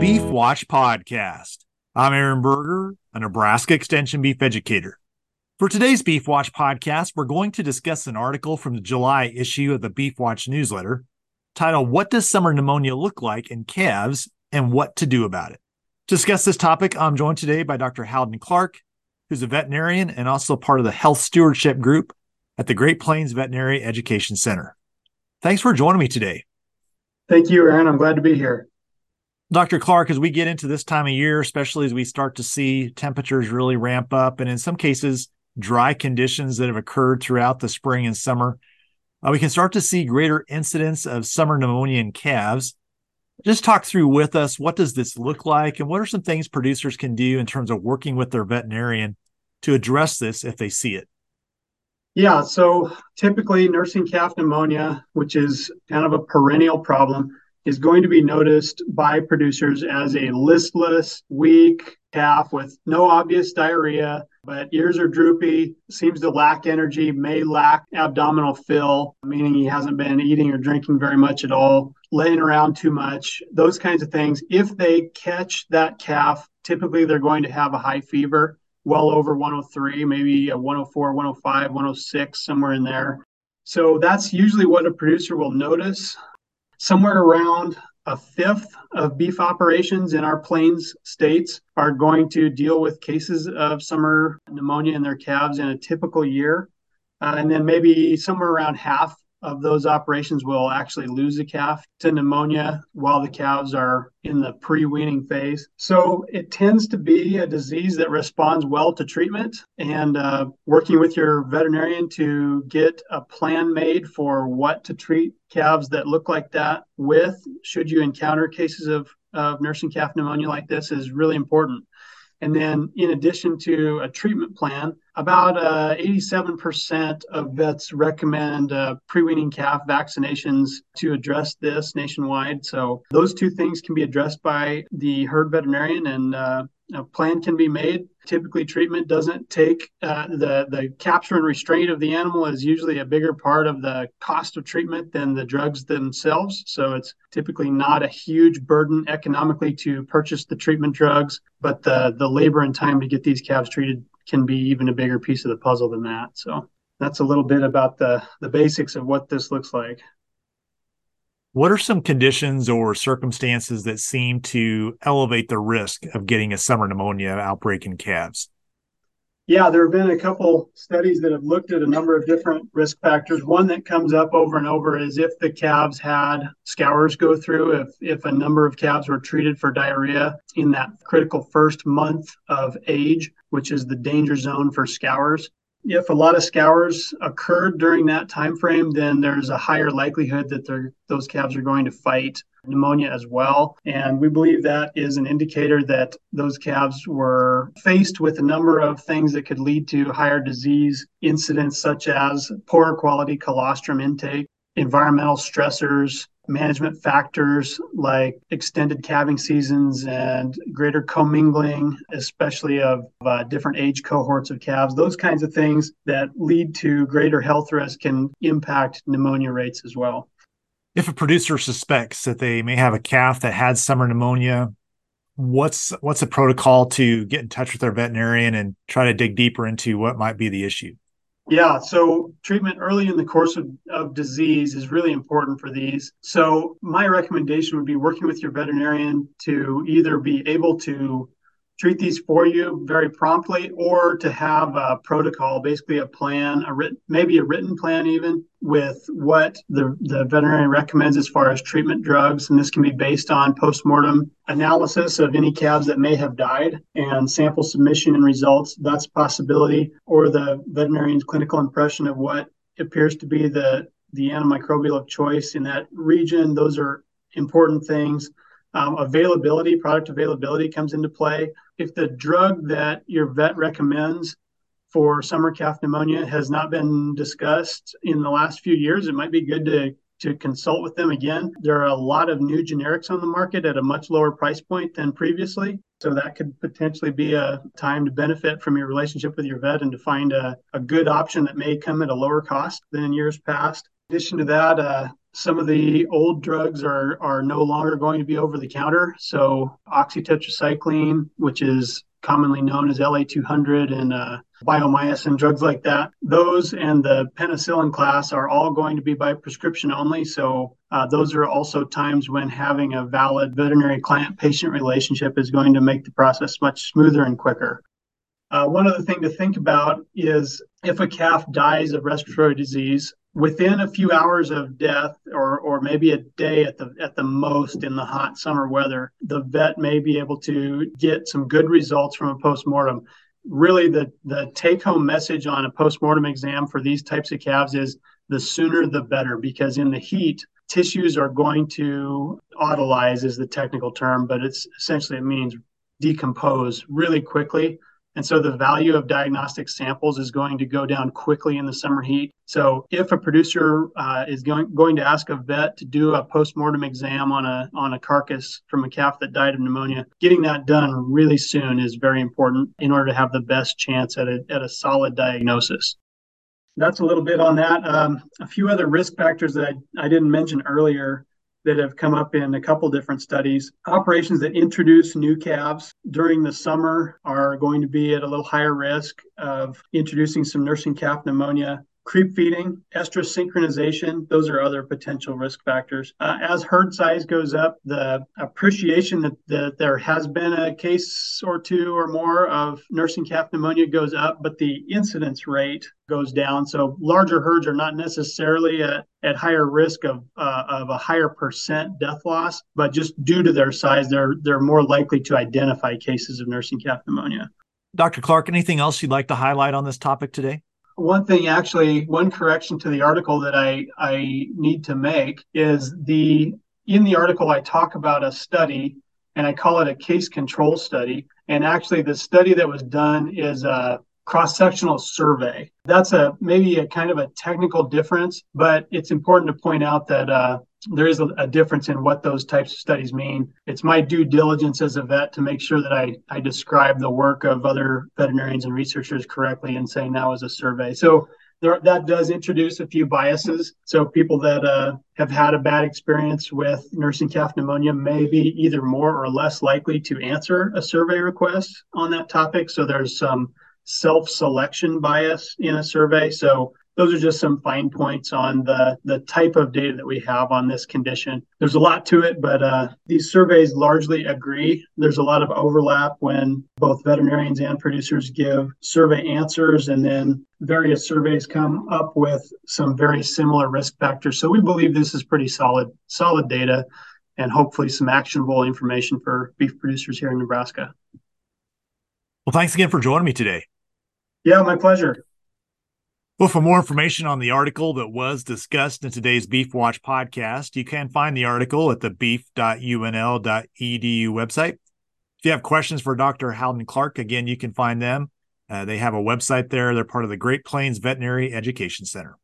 Beef Watch Podcast. I'm Aaron Berger, a Nebraska Extension beef educator. For today's Beef Watch podcast, we're going to discuss an article from the July issue of the Beef Watch newsletter titled What Does Summer Pneumonia Look Like in Calves and What to Do About It? To discuss this topic, I'm joined today by Dr. Halden Clark, who's a veterinarian and also part of the health stewardship group at the Great Plains Veterinary Education Center. Thanks for joining me today. Thank you, Aaron. I'm glad to be here. Dr. Clark, as we get into this time of year, especially as we start to see temperatures really ramp up, and in some cases, dry conditions that have occurred throughout the spring and summer, uh, we can start to see greater incidence of summer pneumonia in calves. Just talk through with us what does this look like, and what are some things producers can do in terms of working with their veterinarian to address this if they see it? Yeah, so typically nursing calf pneumonia, which is kind of a perennial problem, is going to be noticed by producers as a listless, weak calf with no obvious diarrhea, but ears are droopy, seems to lack energy, may lack abdominal fill, meaning he hasn't been eating or drinking very much at all, laying around too much, those kinds of things. If they catch that calf, typically they're going to have a high fever, well over 103, maybe a 104, 105, 106, somewhere in there. So that's usually what a producer will notice somewhere around a fifth of beef operations in our plains states are going to deal with cases of summer pneumonia in their calves in a typical year. Uh, and then maybe somewhere around half of those operations will actually lose a calf to pneumonia while the calves are in the pre weaning phase. So it tends to be a disease that responds well to treatment and uh, working with your veterinarian to get a plan made for what to treat calves that look like that with, should you encounter cases of, of nursing calf pneumonia like this, is really important. And then, in addition to a treatment plan, about uh, 87% of vets recommend uh, pre weaning calf vaccinations to address this nationwide. So, those two things can be addressed by the herd veterinarian, and uh, a plan can be made. Typically, treatment doesn't take uh, the the capture and restraint of the animal is usually a bigger part of the cost of treatment than the drugs themselves. So it's typically not a huge burden economically to purchase the treatment drugs, but the the labor and time to get these calves treated can be even a bigger piece of the puzzle than that. So that's a little bit about the the basics of what this looks like. What are some conditions or circumstances that seem to elevate the risk of getting a summer pneumonia outbreak in calves? Yeah, there have been a couple studies that have looked at a number of different risk factors. One that comes up over and over is if the calves had scours go through, if, if a number of calves were treated for diarrhea in that critical first month of age, which is the danger zone for scours, if a lot of scours occurred during that time frame, then there's a higher likelihood that those calves are going to fight pneumonia as well. And we believe that is an indicator that those calves were faced with a number of things that could lead to higher disease incidents, such as poor quality colostrum intake, environmental stressors, management factors like extended calving seasons and greater commingling, especially of uh, different age cohorts of calves, those kinds of things that lead to greater health risk can impact pneumonia rates as well. If a producer suspects that they may have a calf that had summer pneumonia, what's what's a protocol to get in touch with their veterinarian and try to dig deeper into what might be the issue? Yeah, so treatment early in the course of, of disease is really important for these. So, my recommendation would be working with your veterinarian to either be able to treat these for you very promptly or to have a protocol basically a plan a written maybe a written plan even with what the, the veterinarian recommends as far as treatment drugs. And this can be based on postmortem analysis of any calves that may have died and sample submission and results. That's a possibility. Or the veterinarian's clinical impression of what appears to be the the antimicrobial of choice in that region. Those are important things um, availability, product availability comes into play. If the drug that your vet recommends for summer calf pneumonia has not been discussed in the last few years, it might be good to to consult with them again. There are a lot of new generics on the market at a much lower price point than previously. So that could potentially be a time to benefit from your relationship with your vet and to find a, a good option that may come at a lower cost than in years past. In addition to that, uh, some of the old drugs are are no longer going to be over the counter. So oxytetracycline, which is commonly known as LA200 and uh, drugs like that, those and the penicillin class are all going to be by prescription only. So uh, those are also times when having a valid veterinary client patient relationship is going to make the process much smoother and quicker. Uh, one other thing to think about is if a calf dies of respiratory disease, within a few hours of death or or maybe a day at the at the most in the hot summer weather the vet may be able to get some good results from a postmortem. Really the the take home message on a postmortem exam for these types of calves is the sooner the better because in the heat tissues are going to autolyze is the technical term but it's essentially it means decompose really quickly and so the value of diagnostic samples is going to go down quickly in the summer heat. So if a producer uh, is going, going to ask a vet to do a postmortem exam on a, on a carcass from a calf that died of pneumonia, getting that done really soon is very important in order to have the best chance at a, at a solid diagnosis. That's a little bit on that. Um, a few other risk factors that I, I didn't mention earlier that have come up in a couple different studies. Operations that introduce new calves during the summer are going to be at a little higher risk of introducing some nursing calf pneumonia creep feeding, estrus synchronization, those are other potential risk factors. Uh, as herd size goes up, the appreciation that, that there has been a case or two or more of nursing calf pneumonia goes up, but the incidence rate goes down. So larger herds are not necessarily at, at higher risk of, uh, of a higher percent death loss, but just due to their size, they're, they're more likely to identify cases of nursing calf pneumonia. Dr. Clark, anything else you'd like to highlight on this topic today? One thing actually one correction to the article that i i need to make is the in the article i talk about a study and i call it a case control study. And actually the study that was done is a cross-sectional survey. That's a maybe a kind of a technical difference but it's important to point out that uh, there is a, a, difference in what those types of studies mean. It's my due diligence as a vet to make sure that I, I describe the work of other veterinarians and researchers correctly and saying that was a survey. So there, that does introduce a few biases. So people that uh, have had a bad experience with nursing calf pneumonia may be either more or less likely to answer a survey request on that topic. So there's some self-selection bias in a survey. So those are just some fine points on the, the type of data that we have on this condition. There's a lot to it, but uh, these surveys largely agree. There's a lot of overlap when both veterinarians and producers give survey answers, and then various surveys come up with some very similar risk factors. So we believe this is pretty solid, solid data, and hopefully some actionable information for beef producers here in Nebraska. Well, thanks again for joining me today. Yeah, my pleasure. Well, for more information on the article that was discussed in today's Beef Watch podcast, you can find the article at the beef.unl.edu website. If you have questions for Dr. Halden Clark, again, you can find them. Uh, they have a website there. They're part of the Great Plains Veterinary Education Center.